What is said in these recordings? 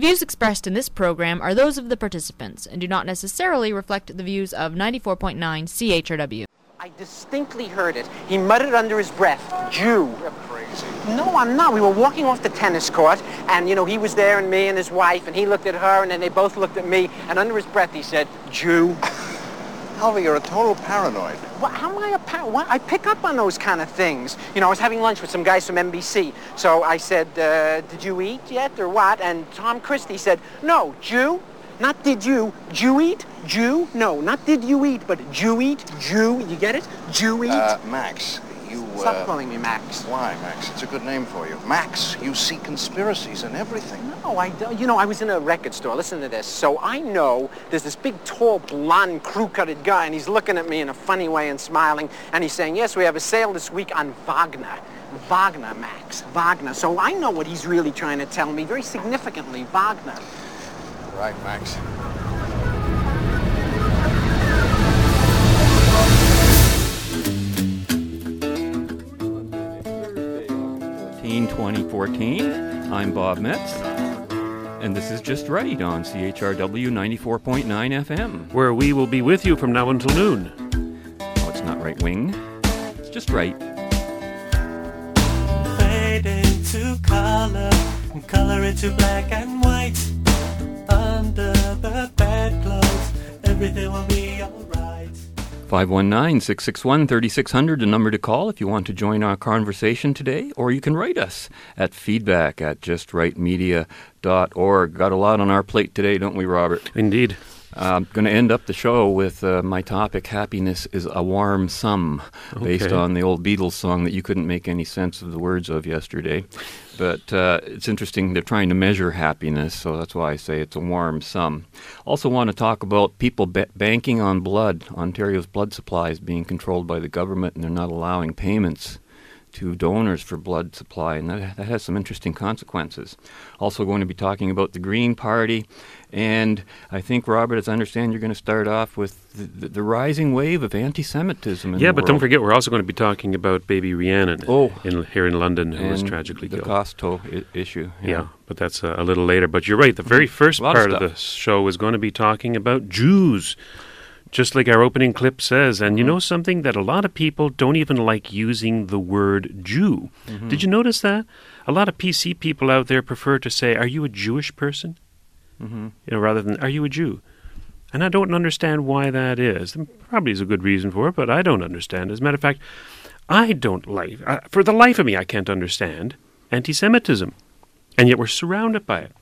The views expressed in this program are those of the participants and do not necessarily reflect the views of 94.9 CHRW. I distinctly heard it. He muttered under his breath, Jew. You're crazy. No, I'm not. We were walking off the tennis court, and, you know, he was there, and me and his wife, and he looked at her, and then they both looked at me, and under his breath he said, Jew. Alvy, you're a total paranoid. What, how am I a pa- what? I pick up on those kind of things. You know, I was having lunch with some guys from NBC. So I said, uh, did you eat yet or what? And Tom Christie said, no, Jew. Not did you, Jew eat? Jew? No, not did you eat, but Jew eat? Jew, you get it? Jew eat? Uh, Max, Stop calling me Max. Why, Max? It's a good name for you. Max, you see conspiracies and everything. No, I don't. You know, I was in a record store. Listen to this. So I know there's this big, tall, blonde, crew-cutted guy, and he's looking at me in a funny way and smiling, and he's saying, yes, we have a sale this week on Wagner. Wagner, Max. Wagner. So I know what he's really trying to tell me, very significantly, Wagner. Right, Max. Teen 2014. I'm Bob Metz. And this is Just Right on CHRW 94.9 FM. where we will be with you from now until noon. Oh, it's not right wing. It's just right. fade into color and color into black and white. Under the bedclothes, everything will be alright. 519 661 3600, the number to call if you want to join our conversation today, or you can write us at feedback at justrightmedia.org. Got a lot on our plate today, don't we, Robert? Indeed. I'm going to end up the show with uh, my topic Happiness is a Warm Sum, based on the old Beatles song that you couldn't make any sense of the words of yesterday. But uh, it's interesting, they're trying to measure happiness, so that's why I say it's a warm sum. Also, want to talk about people ba- banking on blood. Ontario's blood supply is being controlled by the government, and they're not allowing payments to donors for blood supply, and that, that has some interesting consequences. Also, going to be talking about the Green Party, and I think, Robert, as I understand, you're going to start off with the, the, the rising wave of anti Semitism. Yeah, but don't forget, we're also going to be talking about baby Rhiannon Oh. in, here in London, who was tragically the killed. Costo I- issue. yeah. but that's uh, a little later. But you're right. The very first A lot of part of, stuff. the show is going to be talking about Jews, just like our opening clip says. And you Mm-hmm. know something that a lot of people don't even like using the word Jew. Mm-hmm. Did you notice that? A lot of PC people out there prefer to say, "Are you a Jewish person?" Mm-hmm. You know, rather than "Are you a Jew?" And I don't understand why that is. There probably is a good reason for it, but I don't understand. As a matter of fact, I don't like, uh, for the life of me, I can't understand anti Semitism. And yet we're surrounded by it.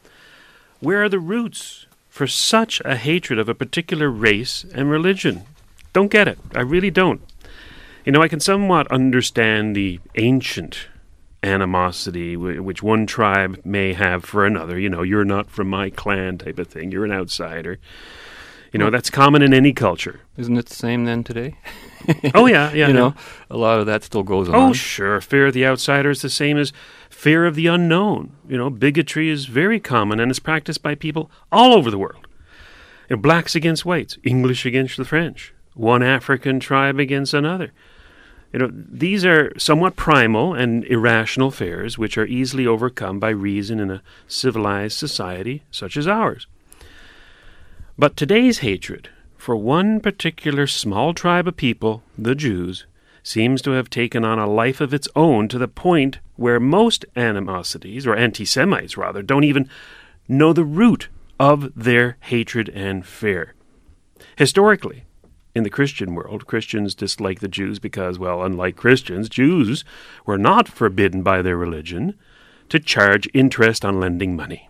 Where are the roots for such a hatred of a particular race and religion? Don't get it. I really don't. You know, I can somewhat understand the ancient animosity wh- which one tribe may have for another. You know, you're not from my clan type of thing. You're an outsider. You know, that's common in any culture. Isn't it the same then today? Oh, yeah, yeah. you yeah. know, a lot of that still goes oh, on. Oh, sure. Fear of the outsider is the same as fear of the unknown. You know, bigotry is very common and is practiced by people all over the world. You know, blacks against whites, English against the French, one African tribe against another. You know, these are somewhat primal and irrational fears which are easily overcome by reason in a civilized society such as ours. But today's hatred for one particular small tribe of people, the Jews, seems to have taken on a life of its own to the point where most animosities, or anti Semites rather, don't even know the root of their hatred and fear. Historically, in the Christian world, Christians disliked the Jews because, well, unlike Christians, Jews were not forbidden by their religion to charge interest on lending money.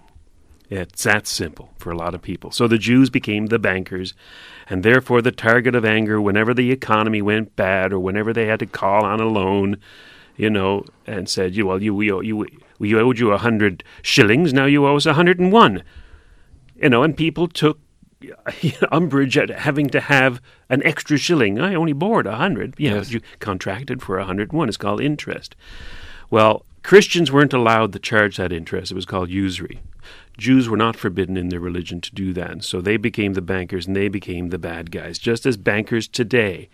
It's that simple for a lot of people. So the Jews became the bankers, and therefore the target of anger whenever the economy went bad or whenever they had to call on a loan, you know, and said, "You well, you we owe, you we owed you a hundred shillings, now you owe us a hundred and one." You know, and people took umbrage at having to have an extra shilling. I only borrowed a hundred. Yeah, Yes. you contracted for a hundred and one. It's called interest. Well, Christians weren't allowed to charge that interest. It was called usury. Jews were not forbidden in their religion to do that. And so they became the bankers and they became the bad guys, just as bankers today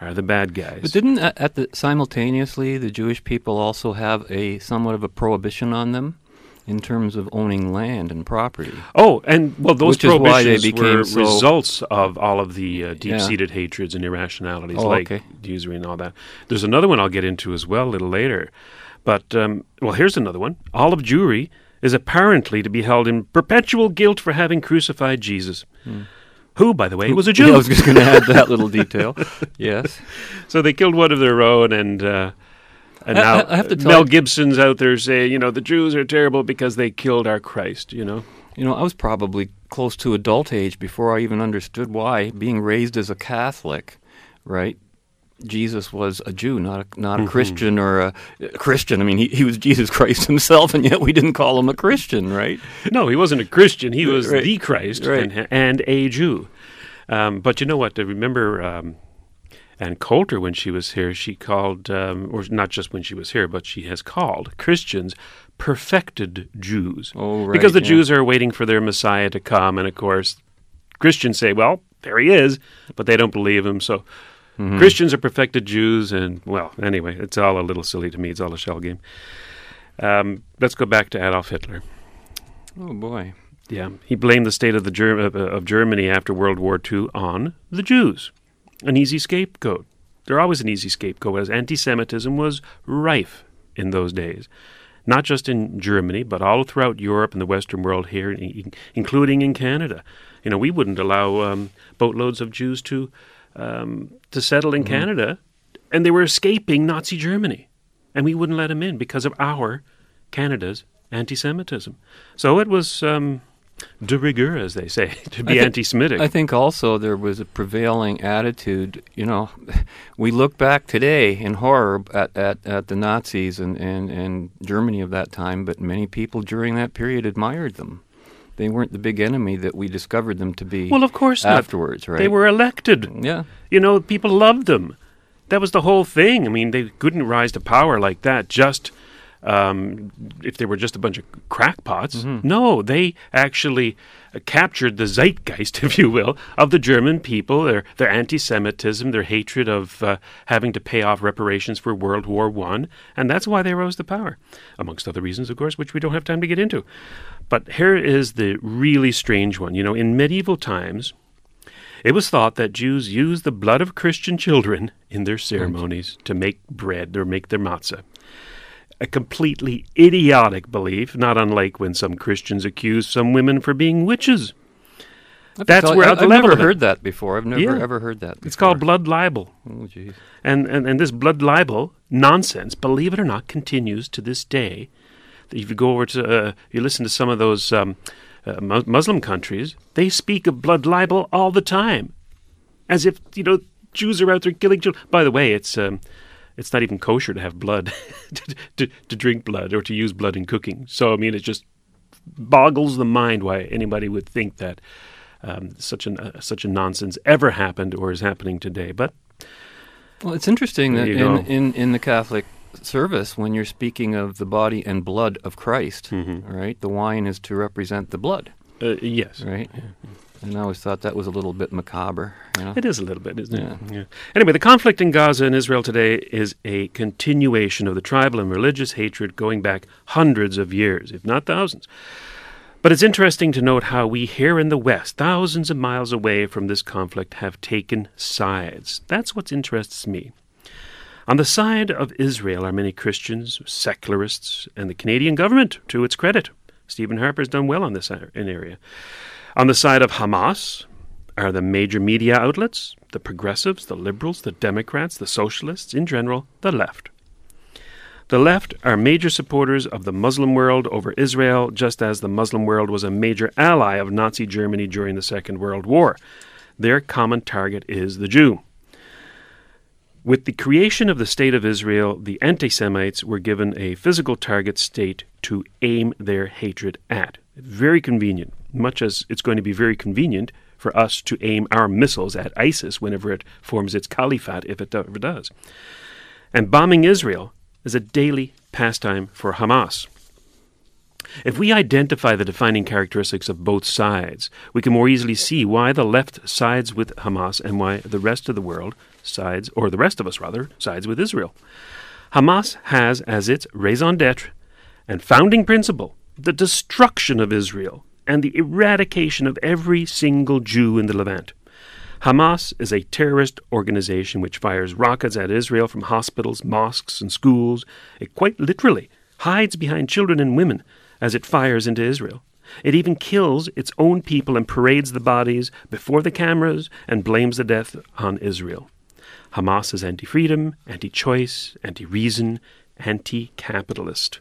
are the bad guys. But didn't at at the simultaneously the Jewish people also have a somewhat of a prohibition on them? in terms of owning land and property. Oh, and well, those Which is why they prohibitions were so- results of all of the uh, deep-seated hatreds and irrationalities, Oh, like okay. usury and all that. There's another one I'll get into as well a little later. But um, well, here's another one. All of Jewry is apparently to be held in perpetual guilt for having crucified Jesus, who, by the way, was a Jew. Hmm. Yeah, I was just going to add that little detail. Yes. So they killed one of their own, and uh, and I- now I- I have to tell Mel you- Gibson's out there saying, you know, the Jews are terrible because they killed our Christ. You know, You know, I was probably close to adult age before I even understood why, being raised as a Catholic, right? Jesus was a Jew, not a, not Mm-hmm. a Christian or a, a Christian. I mean, he, he was Jesus Christ himself, and yet we didn't call him a Christian, right? no, he wasn't a Christian. He was Right. the Christ Right. and, and a Jew. Um, but you know what? I remember um, Ann Coulter when she was here. She called, um, or not just when she was here, but she has called Christians perfected Jews. Oh, right, because the yeah. Jews are waiting for their Messiah to come, and of course, Christians say, "Well, there he is," but they don't believe him. So Mm-hmm. Christians are perfected Jews, and well, anyway, it's all a little silly to me. It's all a shell game. Um, let's go back to Adolf Hitler. Oh boy. Yeah, he blamed the state of the Ger- of, of Germany after World War II on the Jews, an easy scapegoat. They're always an easy scapegoat, as anti-Semitism was rife in those days, not just in Germany, but all throughout Europe and the Western world here, including in Canada. You know, we wouldn't allow um, boatloads of Jews to um, to settle in Canada, and they were escaping Nazi Germany, and we wouldn't let them in because of our Canada's anti-Semitism. So it was um, de rigueur, as they say, to be I thi- anti-Semitic. I think also there was a prevailing attitude. You know, we look back today in horror at, at, at the Nazis and, and, and Germany of that time, but many people during that period admired them. They weren't the big enemy that we discovered them to be. well, of course not. afterwards, right? They were elected. Yeah. You know, people loved them. That was the whole thing. I mean, they couldn't rise to power like that just um, if they were just a bunch of crackpots. Mm-hmm. No, they actually uh, captured the zeitgeist, if you will, of the German people. Their their anti-Semitism, their hatred of uh, having to pay off reparations for World War One, and that's why they rose to power, amongst other reasons, of course, which we don't have time to get into. But here is the really strange one. You know, in medieval times. It was thought that Jews used the blood of Christian children in their ceremonies to make bread or make their matzah. A completely idiotic belief, not unlike when some Christians accuse some women for being witches. I've That's tell- where I- at the I've level never heard that before. I've never Yeah. ever heard that. Before. It's called blood libel. Oh, jeez. And, and, and this blood libel nonsense, believe it or not, continues to this day. If you go over to, uh, you listen to some of those um, uh, Muslim countries, they speak of blood libel all the time, as if you know Jews are out there killing children. By the way, it's um, it's not even kosher to have blood, to, to, to drink blood or to use blood in cooking. So I mean, it just boggles the mind why anybody would think that um, such an uh, such a nonsense ever happened or is happening today. But Well, it's interesting that in, in, in the Catholic service, when you're speaking of the body and blood of Christ, Mm-hmm. right, the wine is to represent the blood, uh, yes, right? And I always thought that was a little bit macabre. You know? It is a little bit, isn't Yeah. it? Yeah. Anyway, the conflict in Gaza and Israel today is a continuation of the tribal and religious hatred going back hundreds of years, if not thousands. But it's interesting to note how we here in the West, thousands of miles away from this conflict, have taken sides. That's what interests me. On the side of Israel are many Christians, secularists, and the Canadian government, to its credit. Stephen Harper's done well on this uh, in area. On the side of Hamas are the major media outlets, the progressives, the liberals, the Democrats, the socialists, in general, the left. The left are major supporters of the Muslim world over Israel, just as the Muslim world was a major ally of Nazi Germany during the Second World War. Their common target is the Jew. With the creation of the State of Israel, the anti Semites were given a physical target state to aim their hatred at. Very convenient, much as it's going to be very convenient for us to aim our missiles at ISIS whenever it forms its caliphate, if it ever does. And bombing Israel is a daily pastime for Hamas. If we identify the defining characteristics of both sides, we can more easily see why the left sides with Hamas and why the rest of the world sides, or the rest of us rather, sides with Israel. Hamas has as its raison d'etre and founding principle the destruction of Israel and the eradication of every single Jew in the Levant. Hamas is a terrorist organization which fires rockets at Israel from hospitals, mosques, and schools. It quite literally hides behind children and women as it fires into Israel. It even kills its own people and parades the bodies before the cameras and blames the death on Israel. Hamas is anti freedom, anti choice, anti reason, anti capitalist.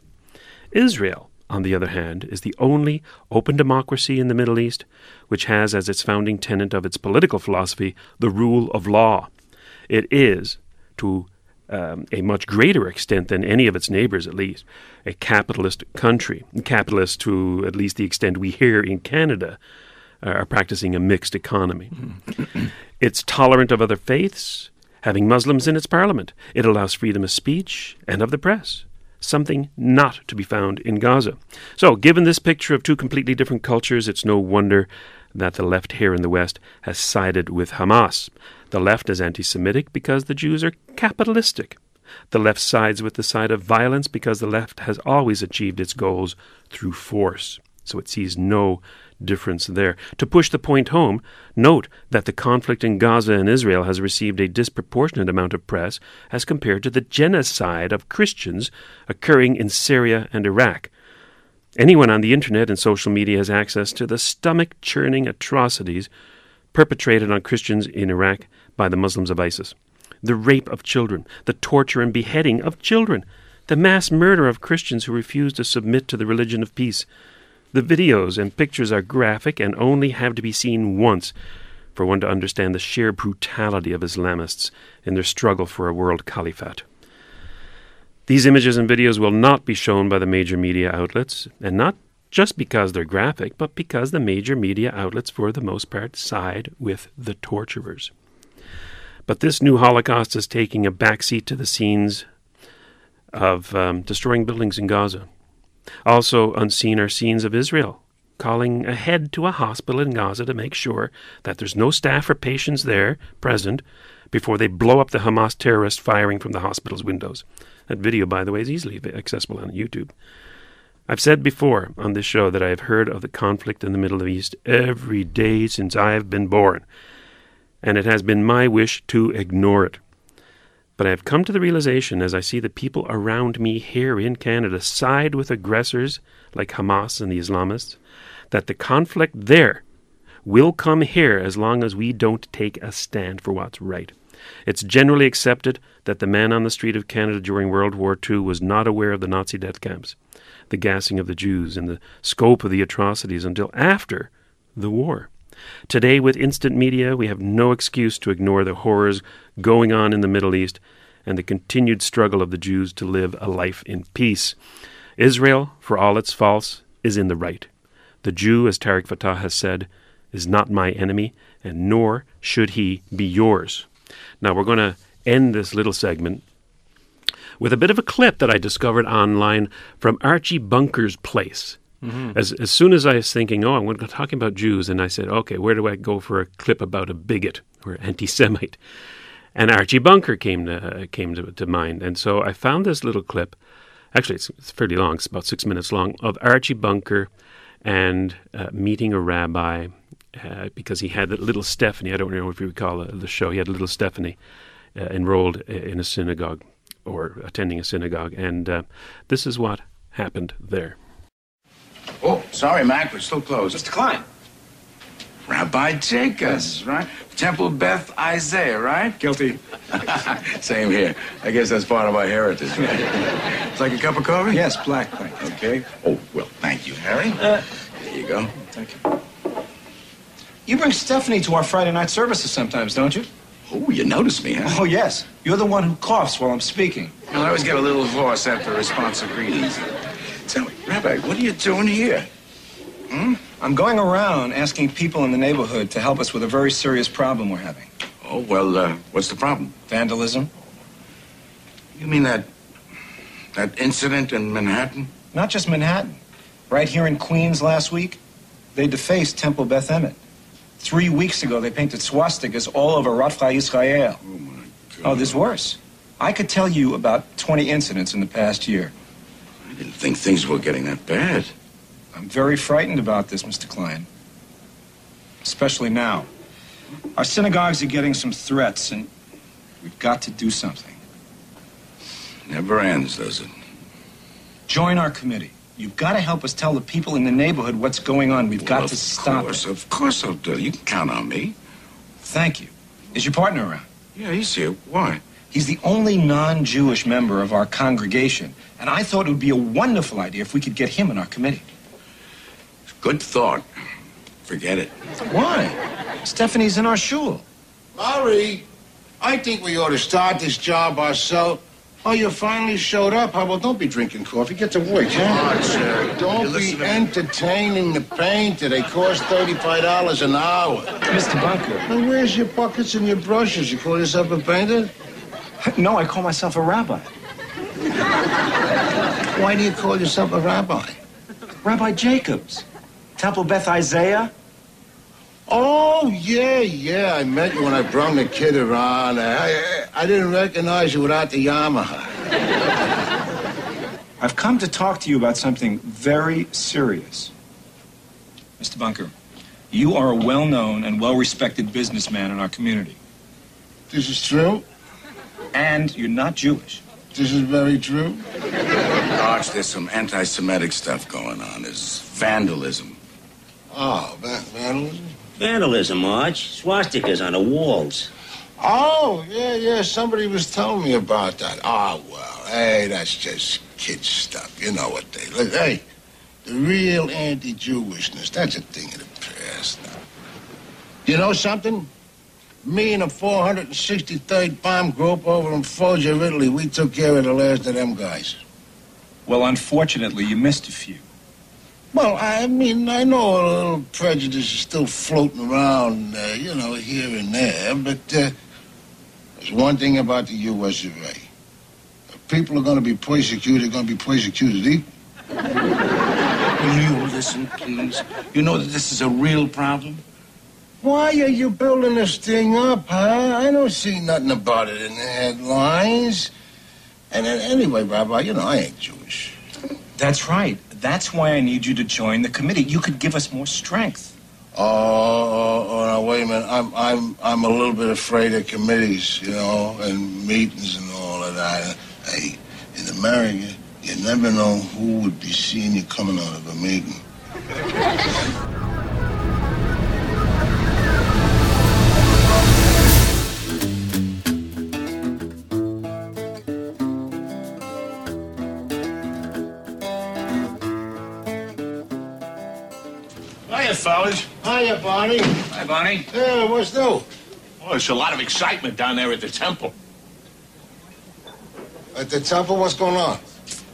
Israel, on the other hand, is the only open democracy in the Middle East which has as its founding tenet of its political philosophy the rule of law. It is, to um, a much greater extent than any of its neighbors, at least, a capitalist country. Capitalist to at least the extent we hear in Canada uh, are practicing a mixed economy. it's tolerant of other faiths, having Muslims in its parliament. It allows freedom of speech and of the press something not to be found in Gaza. So, given this picture of two completely different cultures, it's no wonder that the left here in the West has sided with Hamas. The left is anti Semitic because the Jews are capitalistic. The left sides with the side of violence because the left has always achieved its goals through force. So it sees no difference there. To push the point home, note that the conflict in Gaza and Israel has received a disproportionate amount of press as compared to the genocide of Christians occurring in Syria and Iraq. Anyone on the internet and social media has access to the stomach churning atrocities perpetrated on Christians in Iraq by the Muslims of ISIS. The rape of children, the torture and beheading of children, the mass murder of Christians who refuse to submit to the religion of peace, the videos and pictures are graphic and only have to be seen once for one to understand the sheer brutality of Islamists in their struggle for a world caliphate. These images and videos will not be shown by the major media outlets, and not just because they're graphic, but because the major media outlets, for the most part, side with the torturers. But this new Holocaust is taking a backseat to the scenes of um, destroying buildings in Gaza. Also unseen are scenes of Israel calling ahead to a hospital in Gaza to make sure that there's no staff or patients there present before they blow up the Hamas terrorists firing from the hospital's windows. That video, by the way, is easily accessible on YouTube. I've said before on this show that I have heard of the conflict in the Middle East every day since I have been born, and it has been my wish to ignore it. But I have come to the realization as I see the people around me here in Canada side with aggressors like Hamas and the Islamists that the conflict there will come here as long as we don't take a stand for what's right. It's generally accepted that the man on the street of Canada during World War II was not aware of the Nazi death camps, the gassing of the Jews, and the scope of the atrocities until after the war. Today, with instant media, we have no excuse to ignore the horrors going on in the Middle East and the continued struggle of the Jews to live a life in peace. Israel, for all its faults, is in the right. The Jew, as Tarek Fatah has said, is not my enemy, and nor should he be yours. Now, we're going to end this little segment with a bit of a clip that I discovered online from Archie Bunker's place. Mm-hmm. As, as soon as I was thinking, oh, I'm talking about Jews, and I said, okay, where do I go for a clip about a bigot or anti Semite? And Archie Bunker came to, came to, to mind. And so I found this little clip. Actually, it's, it's fairly long, it's about six minutes long, of Archie Bunker and uh, meeting a rabbi uh, because he had little Stephanie. I don't know if you recall the, the show. He had little Stephanie uh, enrolled in a synagogue or attending a synagogue. And uh, this is what happened there. Sorry, Mac, we're still closed. Mr. Klein. Rabbi Jacobs, right? Temple Beth Isaiah, right? Guilty. Same here. I guess that's part of our heritage, right? it's like a cup of coffee? Yes, black, thank Okay. Oh, well, thank you, Harry. Uh, there you go. Thank you. You bring Stephanie to our Friday night services sometimes, don't you? Oh, you notice me, huh? Oh, yes. You're the one who coughs while I'm speaking. Well, I always get a little hoarse after responsive greetings. Tell me, Rabbi, what are you doing here? Hmm? I'm going around asking people in the neighborhood to help us with a very serious problem we're having. Oh, well, uh, what's the problem? Vandalism. You mean that that incident in Manhattan? Not just Manhattan. Right here in Queens last week, they defaced Temple Beth Emet. Three weeks ago, they painted swastikas all over Ratfa Israel. Oh, my God. Oh, there's worse. I could tell you about 20 incidents in the past year. I didn't think things were getting that bad. I'm very frightened about this, Mr. Klein. Especially now. Our synagogues are getting some threats, and we've got to do something. Never ends, does it? Join our committee. You've got to help us tell the people in the neighborhood what's going on. We've got Well, to of stop course, it. Of course I'll do. it. You can count on me. Thank you. Is your partner around? Yeah, he's here. Why? He's the only non Jewish member of our congregation, and I thought it would be a wonderful idea if we could get him in our committee. Good thought. Forget it. Why? Stephanie's in our shul. Murray, I think we ought to start this job ourselves. Oh, you finally showed up. How about don't be drinking coffee? Get to work, huh? sir. Don't be listen to me. entertaining the painter. They cost $35 an hour. Mr. Bunker. And where's your buckets and your brushes? You call yourself a painter? No, I call myself a rabbi. Why do you call yourself a rabbi? Rabbi Jacobs. Temple Beth Isaiah. Oh, yeah, yeah. I met you when I brung the kid around. I, I, I didn't recognize you without the Yamaha. I've come to talk to you about something very serious. Mr. Bunker, you are a well known and well respected businessman in our community. This is true? And you're not Jewish. This is very true? Arch, there's some anti-Semitic stuff going on. There's vandalism. Oh, van- vandalism? Vandalism, Arch. Swastikas on the walls. Oh, yeah, yeah. Somebody was telling me about that. Oh, well, hey, that's just kid stuff. You know what they look. Hey, the real anti-Jewishness, that's a thing of the past now. You know something? Me and the 463rd Bomb Group over in Foggia, Italy, we took care of the last of them guys. Well, unfortunately, you missed a few. Well, I mean, I know a little prejudice is still floating around, uh, you know, here and there, but uh, there's one thing about the U.S. of A. If people are going to be persecuted, they're going to be persecuted equal. Will you listen, please? You know that this is a real problem? Why are you building this thing up, huh? I don't see nothing about it in the headlines. And then, anyway, Rabbi, you know, I ain't Jewish. That's right. That's why I need you to join the committee. You could give us more strength. Oh, oh, oh, now, wait a minute. I'm, I'm, I'm a little bit afraid of committees, you know, and meetings and all of that. Hey, in America, you never know who would be seeing you coming out of a meeting. fellas. Hiya, Barney. Hi, Bonnie. Yeah, what's new? Oh, there's a lot of excitement down there at the temple. At the temple, what's going on?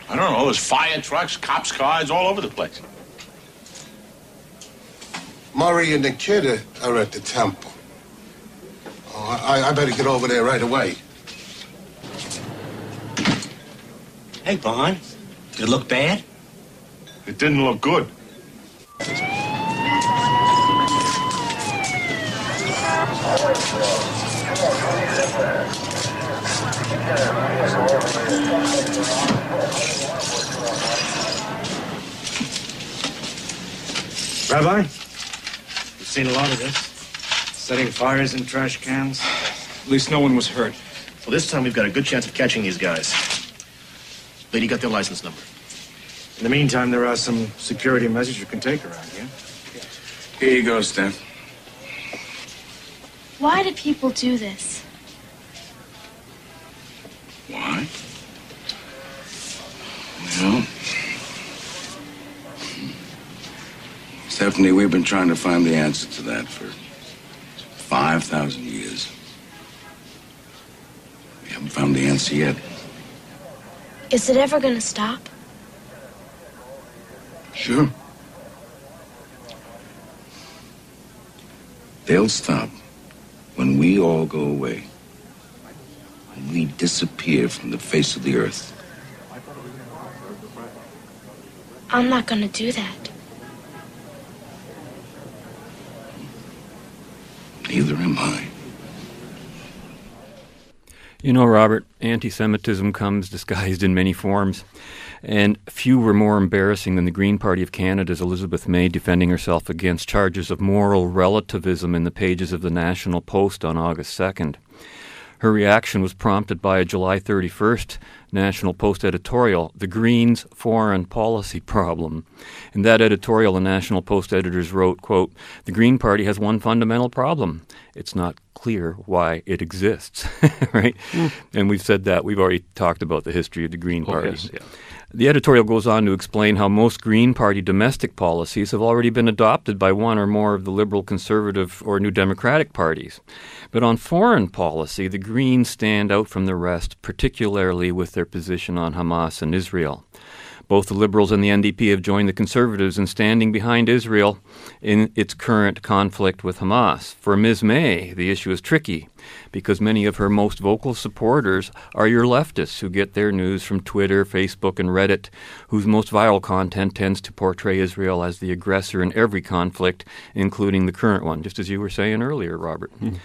I don't know. There's fire trucks, cops' cars all over the place. Murray and the kid are, are at the temple. Oh, I, I better get over there right away. Hey, Bon. Did it look bad? It didn't look good. Rabbi, you've seen a lot of this. Setting fires in trash cans. At least no one was hurt. Well, this time we've got a good chance of catching these guys. Lady got their license number. In the meantime, there are some security measures you can take around here. Here you go, Steph. Why do people do this? Stephanie, we've been trying to find the answer to that for 5,000 years. We haven't found the answer yet. Is it ever going to stop? Sure. They'll stop when we all go away. When we disappear from the face of the earth. I'm not going to do that. Neither am I. You know, Robert, anti Semitism comes disguised in many forms. And few were more embarrassing than the Green Party of Canada's Elizabeth May defending herself against charges of moral relativism in the pages of the National Post on August 2nd. Her reaction was prompted by a July 31st National Post editorial, The Greens' Foreign Policy Problem. In that editorial, the National Post editors wrote, quote, The Green Party has one fundamental problem. It's not clear why it exists, right? Mm. And we've said that. We've already talked about the history of the Green oh, Party. Yes, yeah. The editorial goes on to explain how most Green Party domestic policies have already been adopted by one or more of the Liberal, Conservative, or New Democratic parties. But on foreign policy, the Greens stand out from the rest, particularly with their position on Hamas and Israel. Both the Liberals and the NDP have joined the Conservatives in standing behind Israel in its current conflict with Hamas. For Ms. May, the issue is tricky because many of her most vocal supporters are your leftists who get their news from Twitter, Facebook, and Reddit, whose most viral content tends to portray Israel as the aggressor in every conflict, including the current one, just as you were saying earlier, Robert. Mm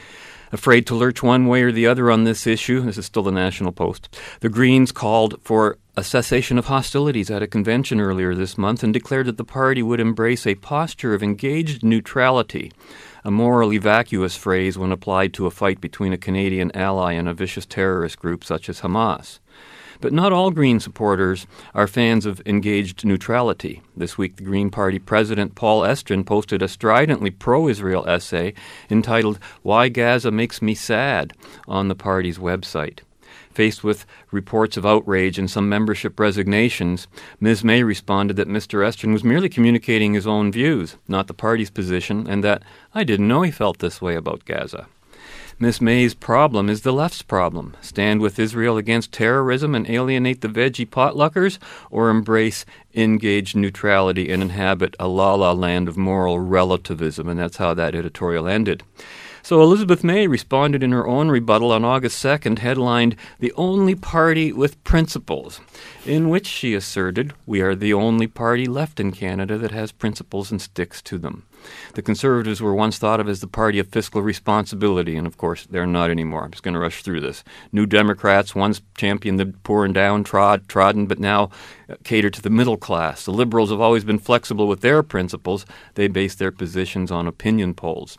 afraid to lurch one way or the other on this issue. This is still the National Post. The Greens called for a cessation of hostilities at a convention earlier this month and declared that the party would embrace a posture of engaged neutrality, a morally vacuous phrase when applied to a fight between a Canadian ally and a vicious terrorist group such as Hamas. But not all Green supporters are fans of engaged neutrality. This week, the Green Party president, Paul Estrin, posted a stridently pro Israel essay entitled Why Gaza Makes Me Sad on the party's website. Faced with reports of outrage and some membership resignations, Ms. May responded that Mr. Estrin was merely communicating his own views, not the party's position, and that I didn't know he felt this way about Gaza. Miss May's problem is the left's problem. Stand with Israel against terrorism and alienate the veggie potluckers, or embrace engaged neutrality and inhabit a la la land of moral relativism. And that's how that editorial ended. So Elizabeth May responded in her own rebuttal on August 2nd, headlined The Only Party with Principles, in which she asserted, We are the only party left in Canada that has principles and sticks to them. The Conservatives were once thought of as the party of fiscal responsibility, and of course they're not anymore. I'm just going to rush through this. New Democrats once championed the poor and downtrodden, trodden, but now uh, cater to the middle class. The Liberals have always been flexible with their principles. They base their positions on opinion polls.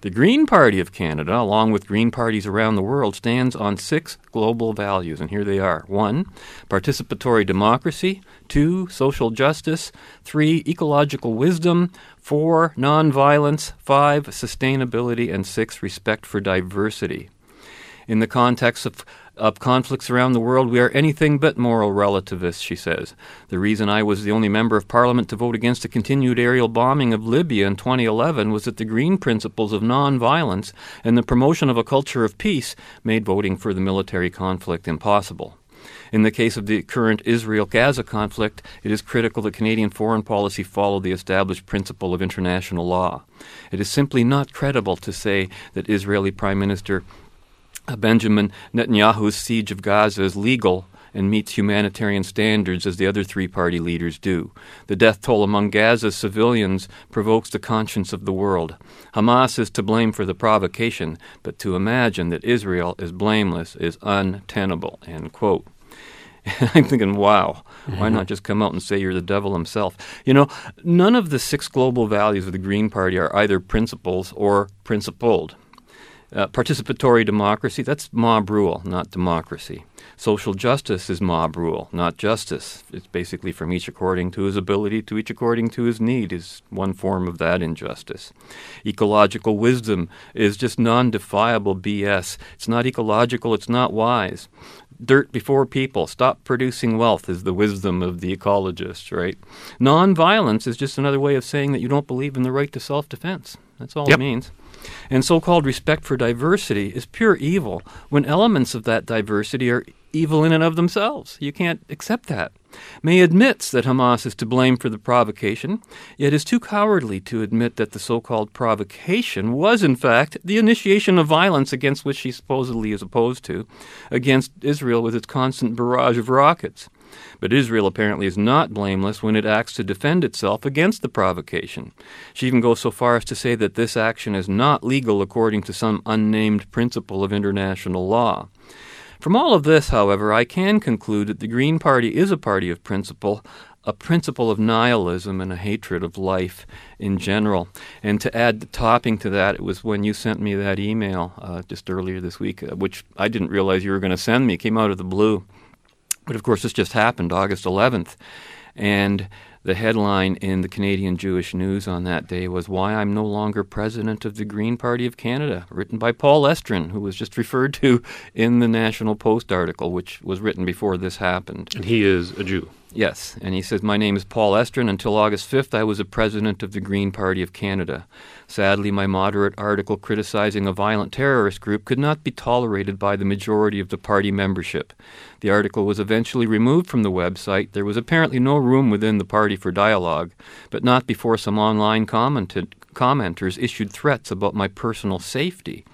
The Green Party of Canada, along with Green parties around the world, stands on six global values, and here they are. One, participatory democracy. Two, social justice. Three, ecological wisdom. Four, nonviolence. Five, sustainability. And six, respect for diversity. In the context of of conflicts around the world, we are anything but moral relativists, she says. The reason I was the only member of parliament to vote against the continued aerial bombing of Libya in 2011 was that the green principles of nonviolence and the promotion of a culture of peace made voting for the military conflict impossible. In the case of the current Israel Gaza conflict, it is critical that Canadian foreign policy follow the established principle of international law. It is simply not credible to say that Israeli Prime Minister Benjamin Netanyahu's siege of Gaza is legal and meets humanitarian standards as the other three party leaders do. The death toll among Gaza's civilians provokes the conscience of the world. Hamas is to blame for the provocation, but to imagine that Israel is blameless is untenable. End quote. I'm thinking, wow, mm-hmm. why not just come out and say you're the devil himself? You know, none of the six global values of the Green Party are either principles or principled. Uh, participatory democracy, that's mob rule, not democracy. Social justice is mob rule, not justice. It's basically from each according to his ability to each according to his need, is one form of that injustice. Ecological wisdom is just non defiable BS. It's not ecological, it's not wise. Dirt before people, stop producing wealth is the wisdom of the ecologist, right? Nonviolence is just another way of saying that you don't believe in the right to self defense. That's all yep. it means. And so called respect for diversity is pure evil when elements of that diversity are evil in and of themselves. You can't accept that. May admits that Hamas is to blame for the provocation, yet is too cowardly to admit that the so called provocation was, in fact, the initiation of violence against which she supposedly is opposed to, against Israel with its constant barrage of rockets. But Israel apparently is not blameless when it acts to defend itself against the provocation. She even goes so far as to say that this action is not legal according to some unnamed principle of international law. From all of this, however, I can conclude that the Green Party is a party of principle, a principle of nihilism and a hatred of life in general. And to add the topping to that, it was when you sent me that email uh, just earlier this week, uh, which I didn't realize you were going to send me. It came out of the blue. But of course, this just happened August 11th. And the headline in the Canadian Jewish News on that day was Why I'm No Longer President of the Green Party of Canada, written by Paul Estrin, who was just referred to in the National Post article, which was written before this happened. And he is a Jew. Yes, and he says, My name is Paul Estrin. Until August 5th, I was a president of the Green Party of Canada. Sadly, my moderate article criticizing a violent terrorist group could not be tolerated by the majority of the party membership. The article was eventually removed from the website. There was apparently no room within the party for dialogue, but not before some online commented, commenters issued threats about my personal safety.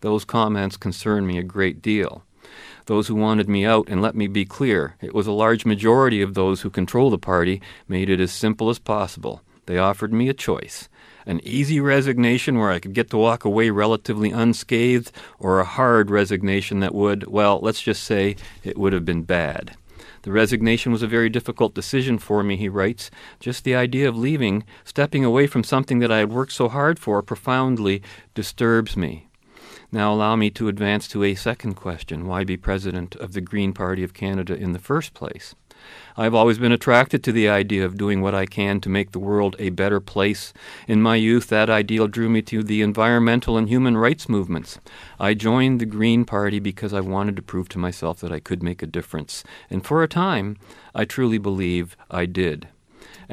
Those comments concern me a great deal those who wanted me out, and let me be clear, it was a large majority of those who control the party made it as simple as possible. They offered me a choice an easy resignation where I could get to walk away relatively unscathed, or a hard resignation that would, well, let's just say it would have been bad. The resignation was a very difficult decision for me, he writes. Just the idea of leaving, stepping away from something that I had worked so hard for, profoundly disturbs me. Now, allow me to advance to a second question why be president of the Green Party of Canada in the first place? I've always been attracted to the idea of doing what I can to make the world a better place. In my youth, that ideal drew me to the environmental and human rights movements. I joined the Green Party because I wanted to prove to myself that I could make a difference. And for a time, I truly believe I did.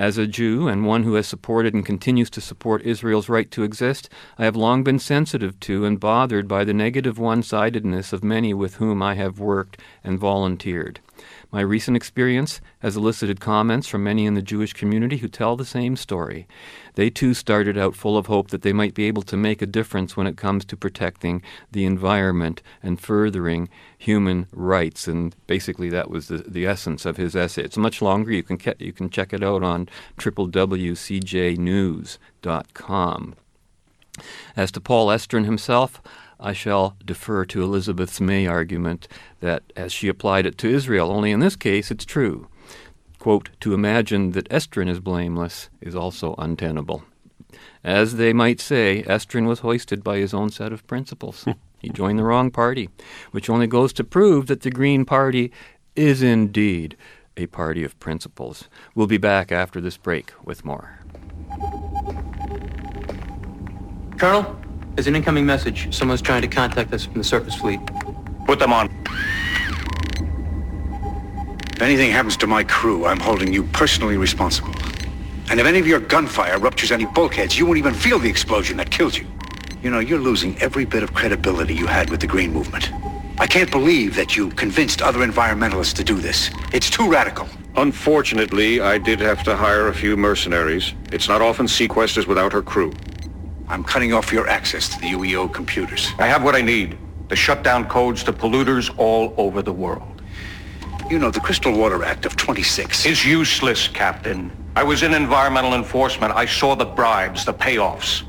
As a Jew and one who has supported and continues to support Israel's right to exist, I have long been sensitive to and bothered by the negative one sidedness of many with whom I have worked and volunteered. My recent experience has elicited comments from many in the Jewish community who tell the same story. They too started out full of hope that they might be able to make a difference when it comes to protecting the environment and furthering human rights. And basically, that was the, the essence of his essay. It's much longer. You can, ke- you can check it out on www.cjnews.com. As to Paul Estrin himself, I shall defer to Elizabeth's May argument that as she applied it to Israel, only in this case it's true. Quote, to imagine that Estrin is blameless is also untenable. As they might say, Estrin was hoisted by his own set of principles. Hmm. he joined the wrong party, which only goes to prove that the Green Party is indeed a party of principles. We'll be back after this break with more. Colonel, there's an incoming message. Someone's trying to contact us from the surface fleet. Put them on. If anything happens to my crew, I'm holding you personally responsible. And if any of your gunfire ruptures any bulkheads, you won't even feel the explosion that killed you. You know, you're losing every bit of credibility you had with the Green Movement. I can't believe that you convinced other environmentalists to do this. It's too radical. Unfortunately, I did have to hire a few mercenaries. It's not often seaQuest is without her crew. I'm cutting off your access to the UEO computers. I have what I need. The shutdown codes to polluters all over the world. You know, the Crystal Water Act of 26 is useless, Captain. I was in environmental enforcement. I saw the bribes, the payoffs.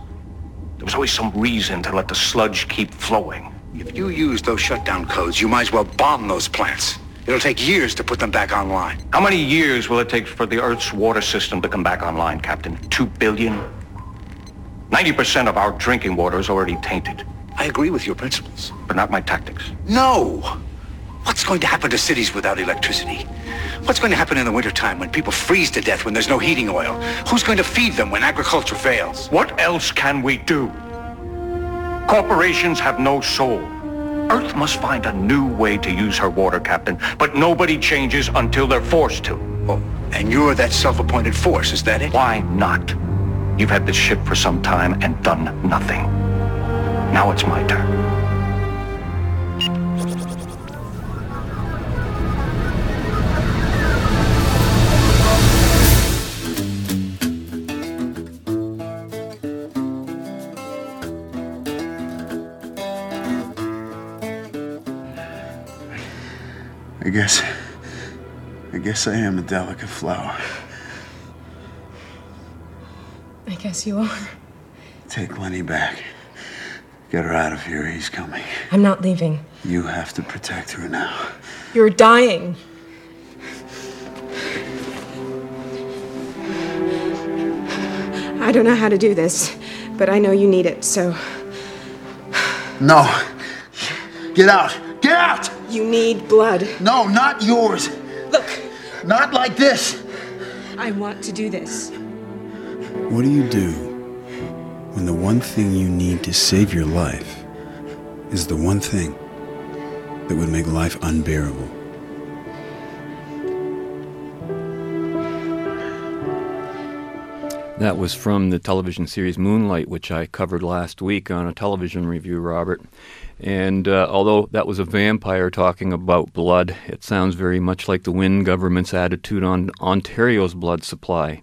There was always some reason to let the sludge keep flowing. If you use those shutdown codes, you might as well bomb those plants. It'll take years to put them back online. How many years will it take for the Earth's water system to come back online, Captain? Two billion? 90% of our drinking water is already tainted. I agree with your principles. But not my tactics. No! What's going to happen to cities without electricity? What's going to happen in the wintertime when people freeze to death when there's no heating oil? Who's going to feed them when agriculture fails? What else can we do? Corporations have no soul. Earth must find a new way to use her water, Captain, but nobody changes until they're forced to. Oh, and you're that self-appointed force, is that it? Why not? You've had this ship for some time and done nothing. Now it's my turn. I guess. I guess I am a delicate flower. Guess you are. Take Lenny back. Get her out of here. He's coming. I'm not leaving. You have to protect her now. You're dying. I don't know how to do this, but I know you need it, so. No. Get out. Get out! You need blood. No, not yours. Look. Not like this. I want to do this. What do you do when the one thing you need to save your life is the one thing that would make life unbearable? That was from the television series Moonlight, which I covered last week on a television review, Robert. And uh, although that was a vampire talking about blood, it sounds very much like the Wynne government's attitude on Ontario's blood supply,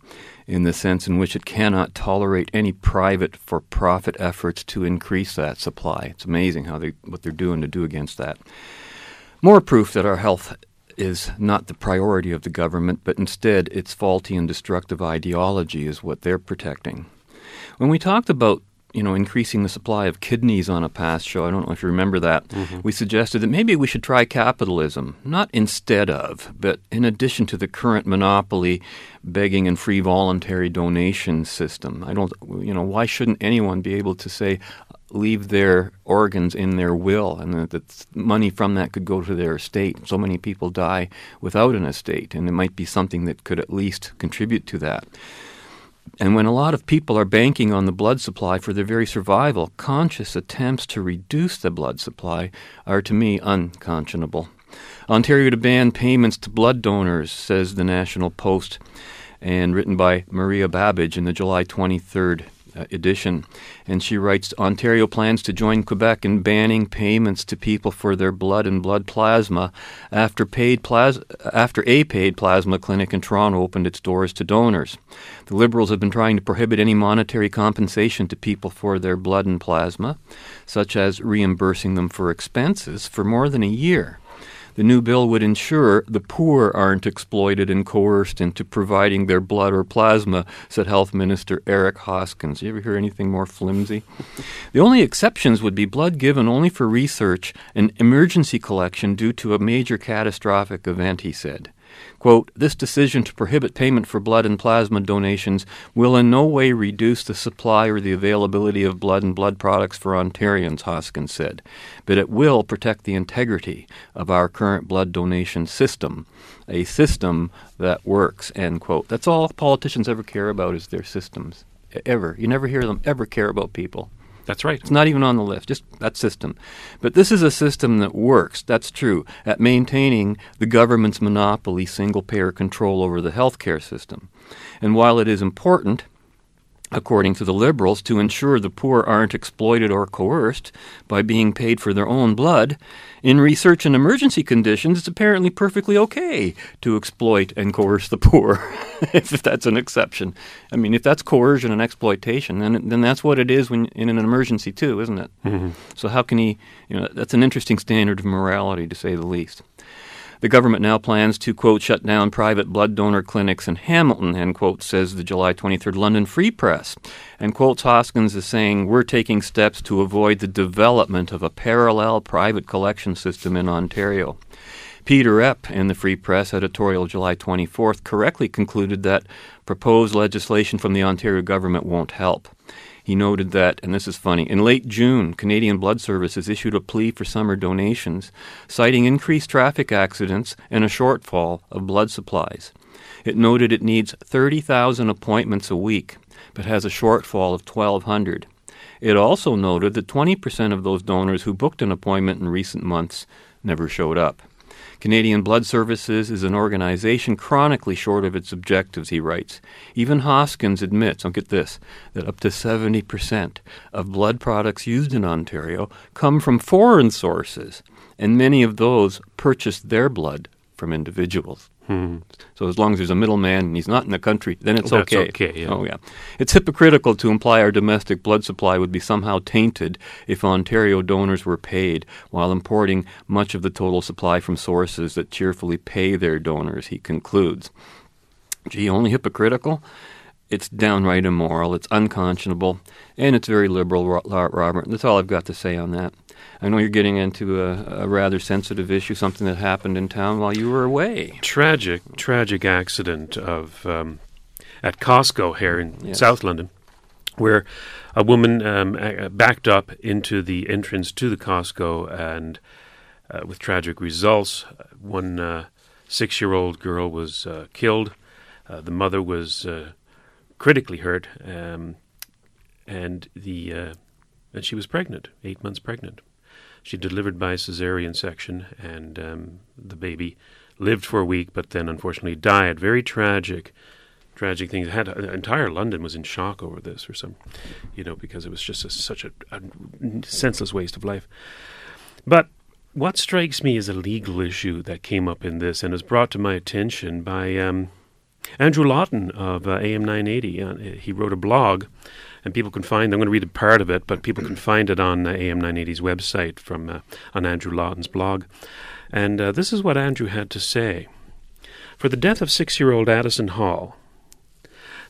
in the sense in which it cannot tolerate any private for profit efforts to increase that supply. It's amazing how they, what they're doing to do against that. More proof that our health is not the priority of the government, but instead its faulty and destructive ideology is what they're protecting. When we talked about you know, increasing the supply of kidneys on a past show. I don't know if you remember that. Mhm. We suggested that maybe we should try capitalism, not instead of, but in addition to the current monopoly begging and free voluntary donation system. I don't, you know, why shouldn't anyone be able to say, leave their organs in their will and that, that money from that could go to their estate? So many people die without an estate, and it might be something that could at least contribute to that. And when a lot of people are banking on the blood supply for their very survival, conscious attempts to reduce the blood supply are to me unconscionable. Ontario to ban payments to blood donors, says the National Post, and written by Maria Babbage in the July 23rd uh, Uh, edition. And she writes Ontario plans to join Quebec in banning payments to people for their blood and blood plasma after, paid plas- after a paid plasma clinic in Toronto opened its doors to donors. The Liberals have been trying to prohibit any monetary compensation to people for their blood and plasma, such as reimbursing them for expenses, for more than a year. The new bill would ensure the poor aren't exploited and coerced into providing their blood or plasma, said Health Minister Eric Hoskins. You ever hear anything more flimsy? the only exceptions would be blood given only for research and emergency collection due to a major catastrophic event, he said. Quote, this decision to prohibit payment for blood and plasma donations will in no way reduce the supply or the availability of blood and blood products for Ontarians, Hoskins said, but it will protect the integrity of our current blood donation system, a system that works, end quote. That's all politicians ever care about is their systems. Ever. You never hear them ever care about people. That's right. It's not even on the list, just that system. But this is a system that works, that's true, at maintaining the government's monopoly single payer control over the healthcare system. And while it is important, according to the Liberals, to ensure the poor aren't exploited or coerced by being paid for their own blood, in research and emergency conditions, it's apparently perfectly okay to exploit and coerce the poor, if that's an exception. I mean, if that's coercion and exploitation, then then that's what it is when in an emergency too, isn't it? Mhm. So how can he? You know, that's an interesting standard of morality, to say the least. The government now plans to, quote, shut down private blood donor clinics in Hamilton, end quote, says the July 23rd London Free Press. And quotes Hoskins as saying, We're taking steps to avoid the development of a parallel private collection system in Ontario. Peter Epp in the Free Press editorial July 24th correctly concluded that proposed legislation from the Ontario government won't help. He noted that, and this is funny, in late June, Canadian Blood Services issued a plea for summer donations, citing increased traffic accidents and a shortfall of blood supplies. It noted it needs 30,000 appointments a week, but has a shortfall of 1,200. It also noted that 20% of those donors who booked an appointment in recent months never showed up. Canadian Blood Services is an organization chronically short of its objectives, he writes. Even Hoskins admits, I'll get this, that up to 70% of blood products used in Ontario come from foreign sources, and many of those purchase their blood from individuals. Hmm. So as long as there's a middleman and he's not in the country, then it's That's okay. okay, yeah. Oh yeah. It's hypocritical to imply our domestic blood supply would be somehow tainted if Ontario donors were paid while importing much of the total supply from sources that cheerfully pay their donors, he concludes. Gee, only hypocritical? it's downright immoral, it's unconscionable, and it's very liberal, Robert. That's all I've got to say on that. I know you're getting into a, a, rather sensitive issue, something that happened in town while you were away. Tragic, tragic accident of um, at Costco here in yes. South London, where a woman um, backed up into the entrance to the Costco and uh, with tragic results. One uh, six-year-old girl was uh, killed. Uh, the mother was uh, critically hurt, um, and the uh, and she was pregnant, eight months pregnant. She delivered by cesarean section, and um, the baby lived for a week, but then unfortunately died. Very tragic, tragic things. Had uh, entire London was in shock over this, or some, you know, because it was just a, such a, a senseless waste of life. But what strikes me is a legal issue that came up in this and was brought to my attention by um, Andrew Lawton of uh, AM 980. Uh, he wrote a blog, and people can find. I'm going to read a part of it, but people can find it on uh, AM 980's website from uh, on Andrew Lawton's blog. And uh, this is what Andrew had to say: For the death of six-year-old Addison Hall.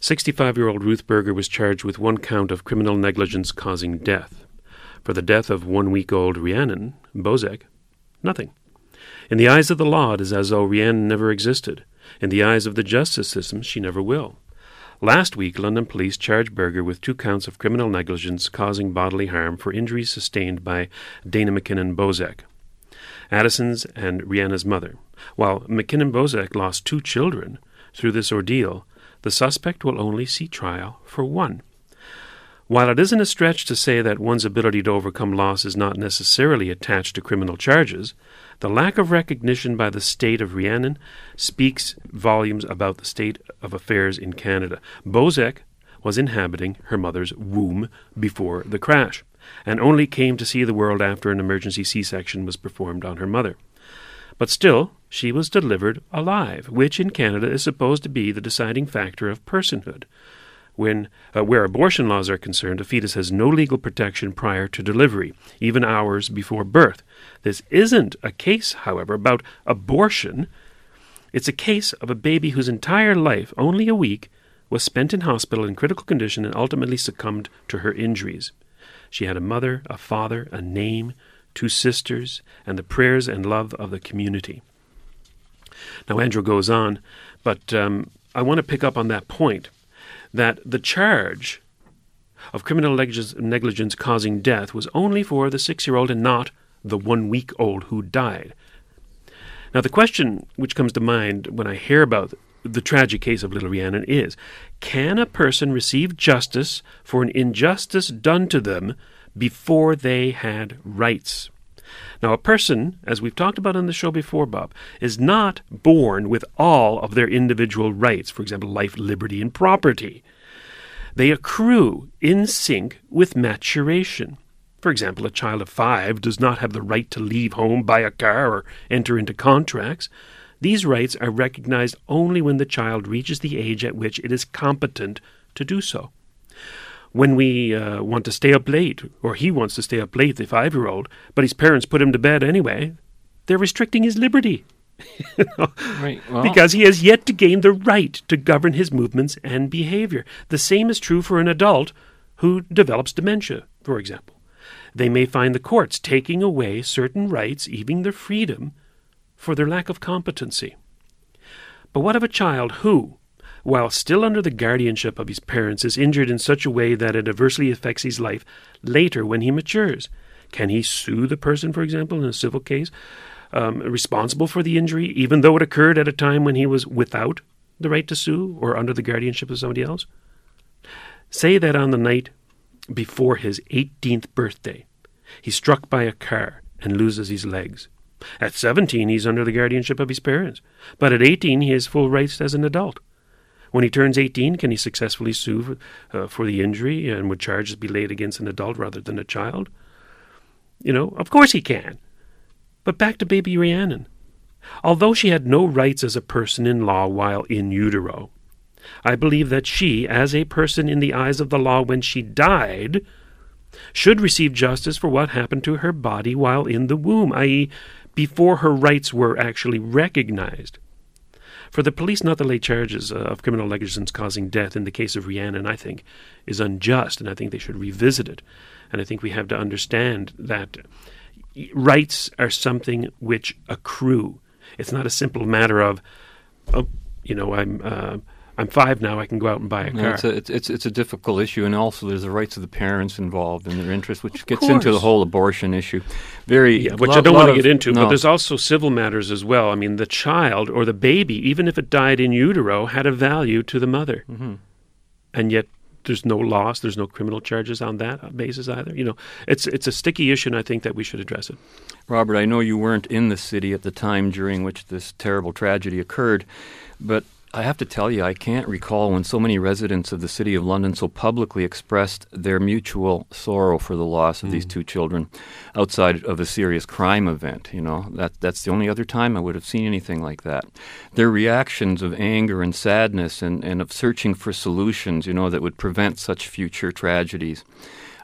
65 year old Ruth Berger was charged with one count of criminal negligence causing death. For the death of one week old Rhiannon Bozek, nothing. In the eyes of the law, it is as though Rhiannon never existed. In the eyes of the justice system, she never will. Last week, London police charged Berger with two counts of criminal negligence causing bodily harm for injuries sustained by Dana McKinnon Bozek, Addison's and Rhianna's mother. While McKinnon Bozek lost two children through this ordeal, the suspect will only see trial for one. While it isn't a stretch to say that one's ability to overcome loss is not necessarily attached to criminal charges, the lack of recognition by the state of Rhiannon speaks volumes about the state of affairs in Canada. Bozek was inhabiting her mother's womb before the crash, and only came to see the world after an emergency C section was performed on her mother. But still, she was delivered alive, which in Canada is supposed to be the deciding factor of personhood. When, uh, where abortion laws are concerned, a fetus has no legal protection prior to delivery, even hours before birth. This isn't a case, however, about abortion. It's a case of a baby whose entire life, only a week, was spent in hospital in critical condition and ultimately succumbed to her injuries. She had a mother, a father, a name, two sisters, and the prayers and love of the community. Now, Andrew goes on, but um, I want to pick up on that point that the charge of criminal negligence causing death was only for the six year old and not the one week old who died. Now, the question which comes to mind when I hear about the tragic case of little Rhiannon is can a person receive justice for an injustice done to them before they had rights? Now, a person, as we've talked about on the show before, Bob, is not born with all of their individual rights, for example, life, liberty, and property. They accrue in sync with maturation. For example, a child of five does not have the right to leave home, buy a car, or enter into contracts. These rights are recognized only when the child reaches the age at which it is competent to do so when we uh, want to stay up late, or he wants to stay up late, the five year old, but his parents put him to bed anyway, they're restricting his liberty. right, well. Because he has yet to gain the right to govern his movements and behavior. The same is true for an adult who develops dementia, for example. They may find the courts taking away certain rights, even their freedom, for their lack of competency. But what of a child who, while still under the guardianship of his parents, is injured in such a way that it adversely affects his life later when he matures? Can he sue the person, for example, in a civil case, um, responsible for the injury, even though it occurred at a time when he was without the right to sue or under the guardianship of somebody else? Say that on the night before his 18th birthday, he's struck by a car and loses his legs. At 17, he's under the guardianship of his parents, but at 18, he has full rights as an adult. When he turns 18, can he successfully sue for, uh, for the injury and would charges be laid against an adult rather than a child? You know, of course he can. But back to baby Rhiannon. Although she had no rights as a person in law while in utero, I believe that she, as a person in the eyes of the law when she died, should receive justice for what happened to her body while in the womb, i.e., before her rights were actually recognized. For the police not to lay charges uh, of criminal negligence causing death in the case of Rhiannon, I think, is unjust, and I think they should revisit it. And I think we have to understand that rights are something which accrue. It's not a simple matter of, oh, you know, I'm. Uh, I'm five now. I can go out and buy a No, car. it's, a, it's, it's, it's a difficult issue, and also there's the rights of the parents involved and their interest, which gets into the whole abortion issue. Very, Yeah, which lot- I don't want to get into, no. but there's also civil matters as well. I mean, the child or the baby, even if it died in utero, had a value to the mother, Mhm. and yet there's no loss, there's no criminal charges on that basis either. You know, it's it's a sticky issue, and I think that we should address it. Robert, I know you weren't in the city at the time during which this terrible tragedy occurred, but I have to tell you, I can't recall when so many residents of the city of London so publicly expressed their mutual sorrow for the loss of these hmm. two children outside of a serious crime event. You know, that, that's the only other time I would have seen anything like that. Their reactions of anger and sadness and, and of searching for solutions, you know, that would prevent such future tragedies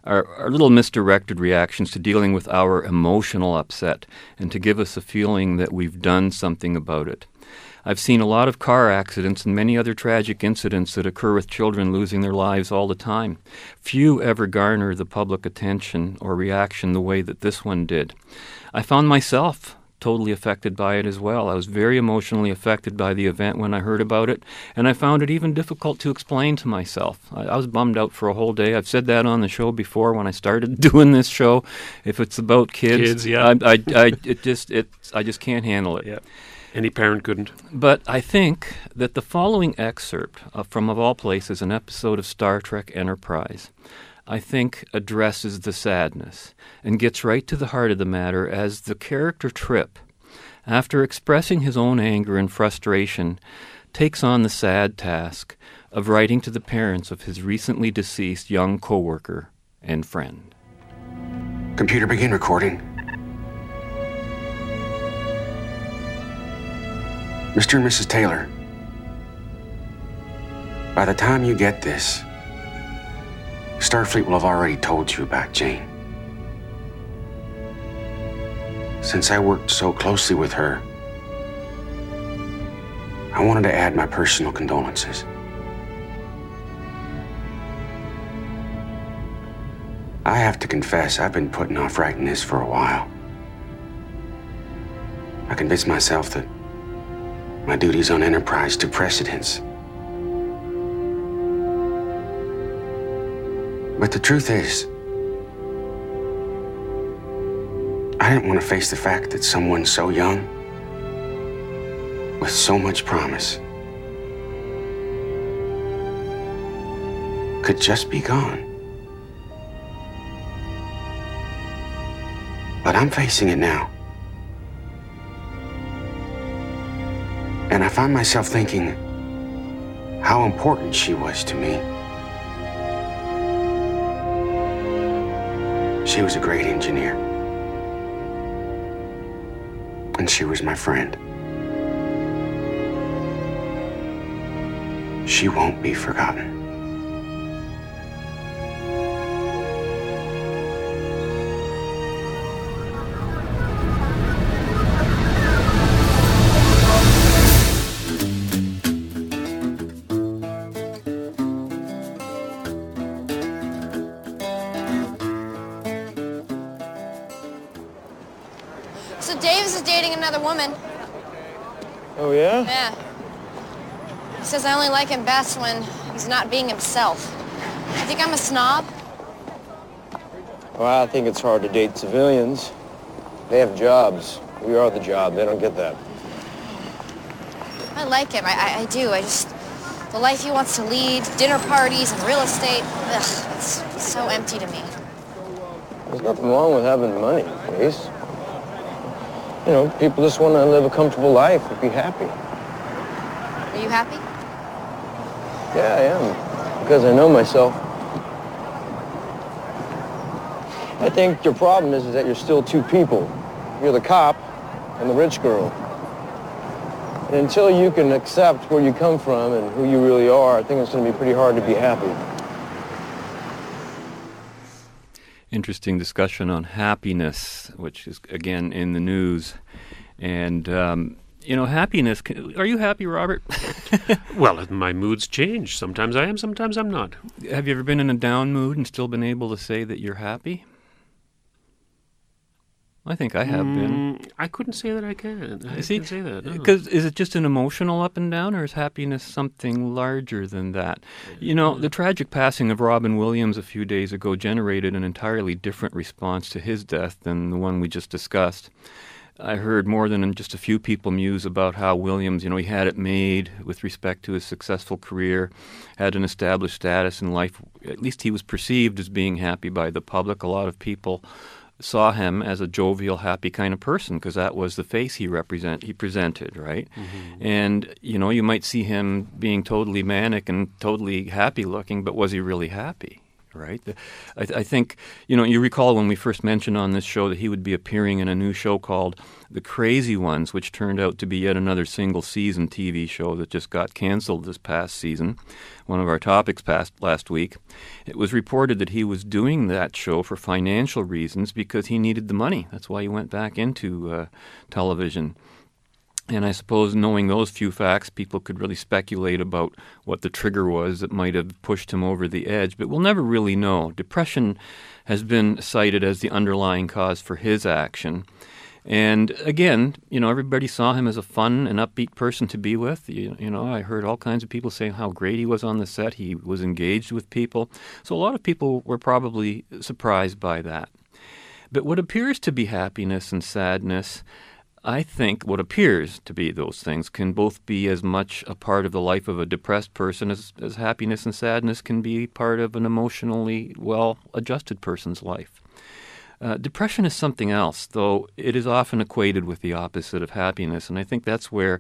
are, are little misdirected reactions to dealing with our emotional upset and to give us a feeling that we've done something about it. I've seen a lot of car accidents and many other tragic incidents that occur with children losing their lives all the time. Few ever garner the public attention or reaction the way that this one did. I found myself totally affected by it as well. I was very emotionally affected by the event when I heard about it, and I found it even difficult to explain to myself. I, I was bummed out for a whole day. I've said that on the show before when I started doing this show. If it's about kids, Kids, yeah. I, I, I, it just, it, I just can't handle it. Yeah. Any parent couldn't. But I think that the following excerpt uh, from, of all places, an episode of Star Trek Enterprise, I think addresses the sadness and gets right to the heart of the matter as the character Trip, after expressing his own anger and frustration, takes on the sad task of writing to the parents of his recently deceased young coworker and friend. Computer begin recording. Mr. and Mrs. Taylor, by the time you get this, Starfleet will have already told you about Jane. Since I worked so closely with her, I wanted to add my personal condolences. I have to confess, I've been putting off writing this for a while. I convinced myself that my duties on Enterprise took precedence. But the truth is, I didn't want to face the fact that someone so young, with so much promise, could just be gone. But I'm facing it now. Find myself thinking how important she was to me. She was a great engineer. And she was my friend. She won't be forgotten. Woman. Oh, yeah? Yeah. He says I only like him best when he's not being himself. You think I'm a snob? Well, I think it's hard to date civilians. They have jobs. We are the job. They don't get that. I like him. I, I, I do. I just the life he wants to lead, dinner parties and real estate. Ugh, it's so empty to me. There's nothing wrong with having money, Grace. You know, people just want to live a comfortable life and be happy. Are you happy? Yeah, I am. Because I know myself. I think your problem is, is that you're still two people. You're the cop and the rich girl. And until you can accept where you come from and who you really are, I think it's going to be pretty hard to be happy. Interesting discussion on happiness, which is again in the news. And um, you know, happiness. Can, are you happy, Robert? well, my moods change. Sometimes I am, sometimes I'm not. Have you ever been in a down mood and still been able to say that you're happy? I think I have mm, been. I couldn't say that I can. I See, can say that. Because no. is it just an emotional up and down, or is happiness something larger than that? You know, the tragic passing of Robin Williams a few days ago generated an entirely different response to his death than the one we just discussed. I heard more than just a few people muse about how Williams, you know, he had it made with respect to his successful career, had an established status in life. At least he was perceived as being happy by the public. A lot of people saw him as a jovial, happy kind of person because that was the face he represent he presented, right? Mm-hmm. And you know, you might see him being totally manic and totally happy looking, but was he really happy? Right? I, I, think, you know, you recall when we first mentioned on this show that he would be appearing in a new show called The Crazy Ones, which turned out to be yet another single season TV show that just got canceled this past season. One of our topics passed last week. It was reported that he was doing that show for financial reasons because he needed the money. That's why he went back into uh, television. And I suppose knowing those few facts, people could really speculate about what the trigger was that might have pushed him over the edge, but we'll never really know. Depression has been cited as the underlying cause for his action. And again, you know, everybody saw him as a fun and upbeat person to be with. You, you, know, I heard all kinds of people saying how great he was on the set. He was engaged with people. So a lot of people were probably surprised by that. But what appears to be happiness and sadness I think what appears to be those things can both be as much a part of the life of a depressed person as, as happiness and sadness can be part of an emotionally well adjusted person's life. Uh, depression is something else, though it is often equated with the opposite of happiness, and I think that's where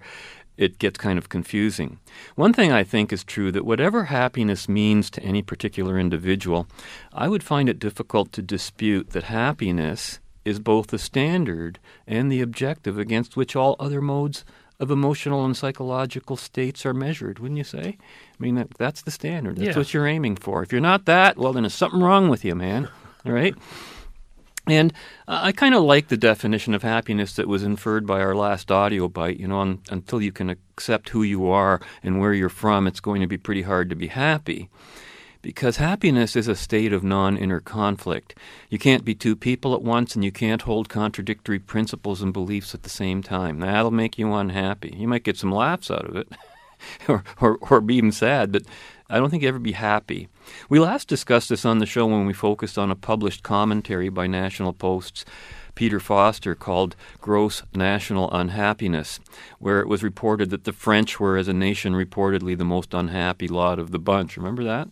it gets kind of confusing. One thing I think is true that whatever happiness means to any particular individual, I would find it difficult to dispute that happiness is both the standard and the objective against which all other modes of emotional and psychological states are measured, wouldn't you say? I mean, that, that's the standard. That's yeah. what you're aiming for. If you're not that, well, then there's something wrong with you, man. All right? And I kind of like the definition of happiness that was inferred by our last audio bite. You know, un, until you can accept who you are and where you're from, it's going to be pretty hard to be happy because happiness is a state of non inner conflict. You can't be two people at once, and you can't hold contradictory principles and beliefs at the same time. That'll make you unhappy. You might get some laughs out of it, or, or, or be even sad, but I don't think you ever be happy. We last discussed this on the show when we focused on a published commentary by National Post's Peter Foster called Gross National Unhappiness, where it was reported that the French were, as a nation, reportedly the most unhappy lot of the bunch. Remember that?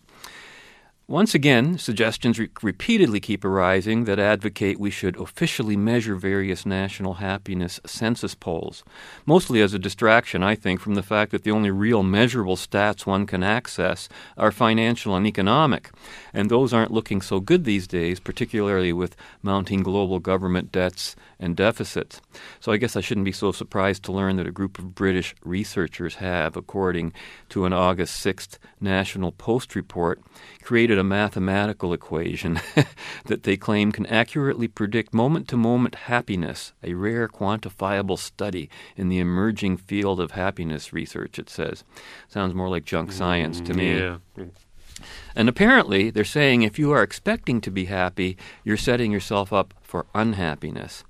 Once again, suggestions re- repeatedly keep arising that advocate we should officially measure various national happiness census polls, mostly as a distraction, I think, from the fact that the only real measurable stats one can access are financial and economic, and those aren't looking so good these days, particularly with mounting global government debts and deficits. So I guess I shouldn't be so surprised to learn that a group of British researchers have, according to an August 6th National Post report, created a mathematical equation that they claim can accurately predict moment to moment happiness, a rare quantifiable study in the emerging field of happiness research, it says. Sounds more like junk science to me. Yeah. And apparently, they're saying if you are expecting to be happy, you're setting yourself up for unhappiness.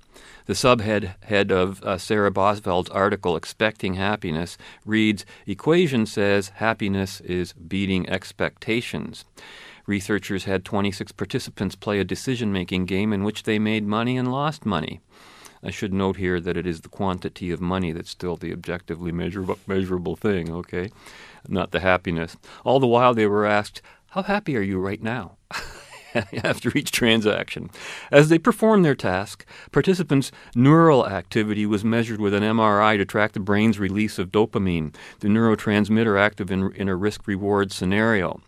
The subhead head of uh, Sarah Boesveld's article, Expecting Happiness, reads Equation says happiness is beating expectations. Researchers had 26 participants play a decision making game in which they made money and lost money. I should note here that it is the quantity of money that's still the objectively measurable, measurable thing, okay? Not the happiness. All the while they were asked, How happy are you right now? after each transaction. As they performed their task, participants' neural activity was measured with an MRI to track the brain's release of dopamine, the neurotransmitter active in, in a risk reward scenario.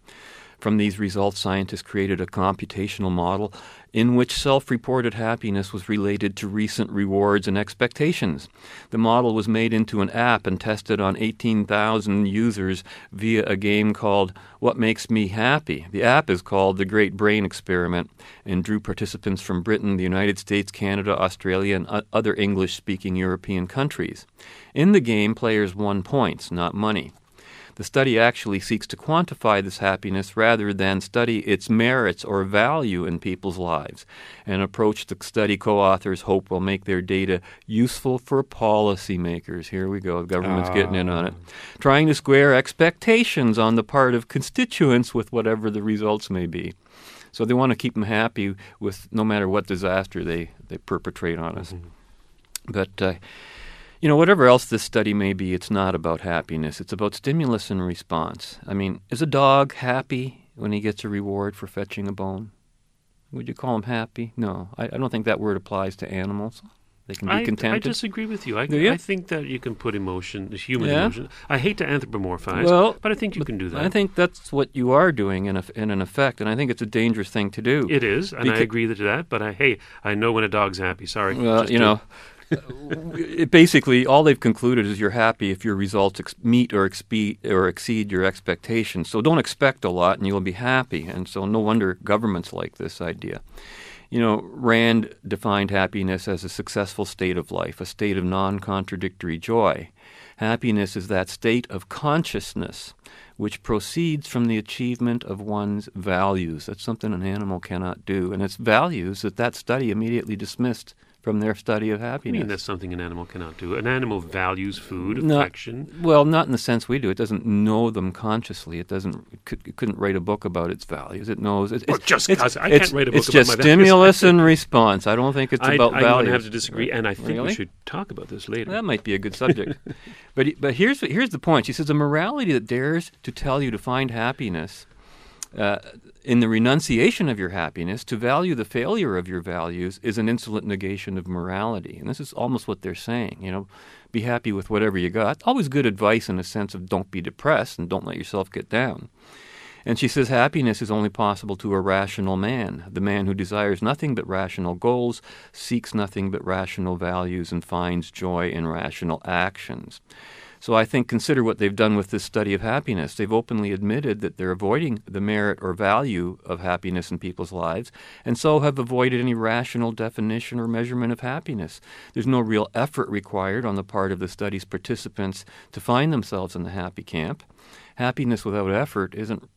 From these results, scientists created a computational model in which self reported happiness was related to recent rewards and expectations. The model was made into an app and tested on 18,000 users via a game called What Makes Me Happy. The app is called The Great Brain Experiment and drew participants from Britain, the United States, Canada, Australia, and other English speaking European countries. In the game, players won points, not money. The study actually seeks to quantify this happiness rather than study its merits or value in people's lives, an approach the study co authors hope will make their data useful for policymakers. Here we go, the government's getting in on it. Trying to square expectations on the part of constituents with whatever the results may be. So they want to keep them happy with no matter what disaster they, they perpetrate on us. But uh, you know, whatever else this study may be, it's not about happiness. It's about stimulus and response. I mean, is a dog happy when he gets a reward for fetching a bone? Would you call him happy? No, I, I don't think that word applies to animals. They can be I, I disagree with you. I, you? I think that you can put emotion, human Yeah? emotion. I hate to anthropomorphize, Well, but I think you can do that. I think that's what you are doing in, a, in an effect, and I think it's a dangerous thing to do. it is, and I agree to that. But I, hey, I know when a dog's happy. Sorry. Well, you do- know, it basically all they've concluded is you're happy if your results ex- meet or expe- or exceed your expectations. So don't expect a lot, and you'll be happy. And so no wonder governments like this idea. You know, Rand defined happiness as a successful state of life, a state of non-contradictory joy. Happiness is that state of consciousness which proceeds from the achievement of one's values. That's something an animal cannot do, and it's values that that study immediately dismissed from their study of happiness. I mean, that's something an animal cannot do. An animal values food, Not- affection. Well, not in the sense we do. It doesn't know them consciously. It doesn't. It, could, it couldn't write a book about its values. It knows. It, Well, it's just it's, 'cause I it's- can't write a book It's about just my values. stimulus and response. I don't think it's I, about I'm values. going to have to disagree, and I think Really? we should talk about this later. That might be a good subject. but but here's here's the point. She says a morality that dares to tell you to find happiness uh, in the renunciation of your happiness, to value the failure of your values is an insolent negation of morality. And this is almost what they're saying. You know, be happy with whatever you got. Always good advice in a sense of don't be depressed and don't let yourself get down. And she says happiness is only possible to a rational man, the man who desires nothing but rational goals, seeks nothing but rational values, and finds joy in rational actions. So I think consider what they've done with this study of happiness. They've openly admitted that they're avoiding the merit or value of happiness in people's lives, and so have avoided any rational definition or measurement of happiness. There's no real effort required on the part of the study's participants to find themselves in the happy camp. Happiness without effort isn't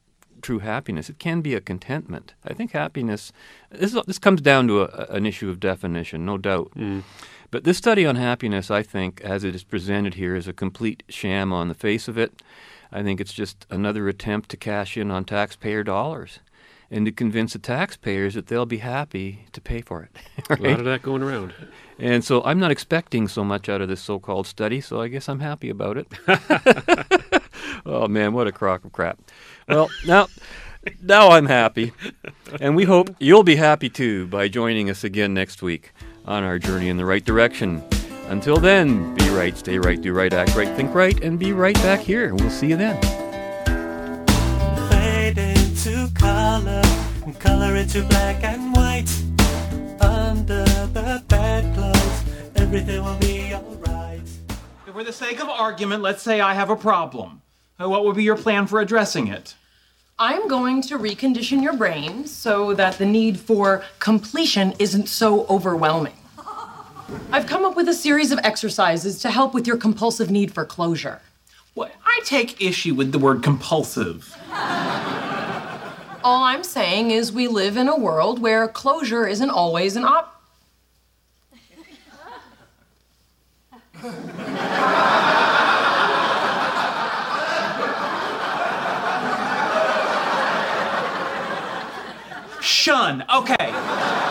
true happiness. It can be a contentment. I think happiness. This is, this comes down to a, an issue of definition, no doubt. Mm. But this study on happiness, I think, as it is presented here, is a complete sham on the face of it. I think it's just another attempt to cash in on taxpayer dollars and to convince the taxpayers that they'll be happy to pay for it. A lot of that going around. And so I'm not expecting so much out of this so called study, so I guess I'm happy about it. oh, man, what a crock of crap. Well, now. Now I'm happy, and we hope you'll be happy too by joining us again next week on our journey in the right direction. Until then, be right, stay right, do right, act right, think right, and be right back here. We'll see you then. Fade into color, and color into black and white. Under the bedclothes, everything will be alright. For the sake of argument, let's say I have a problem. Uh, What would be your plan for addressing it? I'm going to recondition your brain so that the need for completion isn't so overwhelming. I've come up with a series of exercises to help with your compulsive need for closure. What? I take issue with the word compulsive. All I'm saying is we live in a world where closure isn't always an op. Shun. Okay.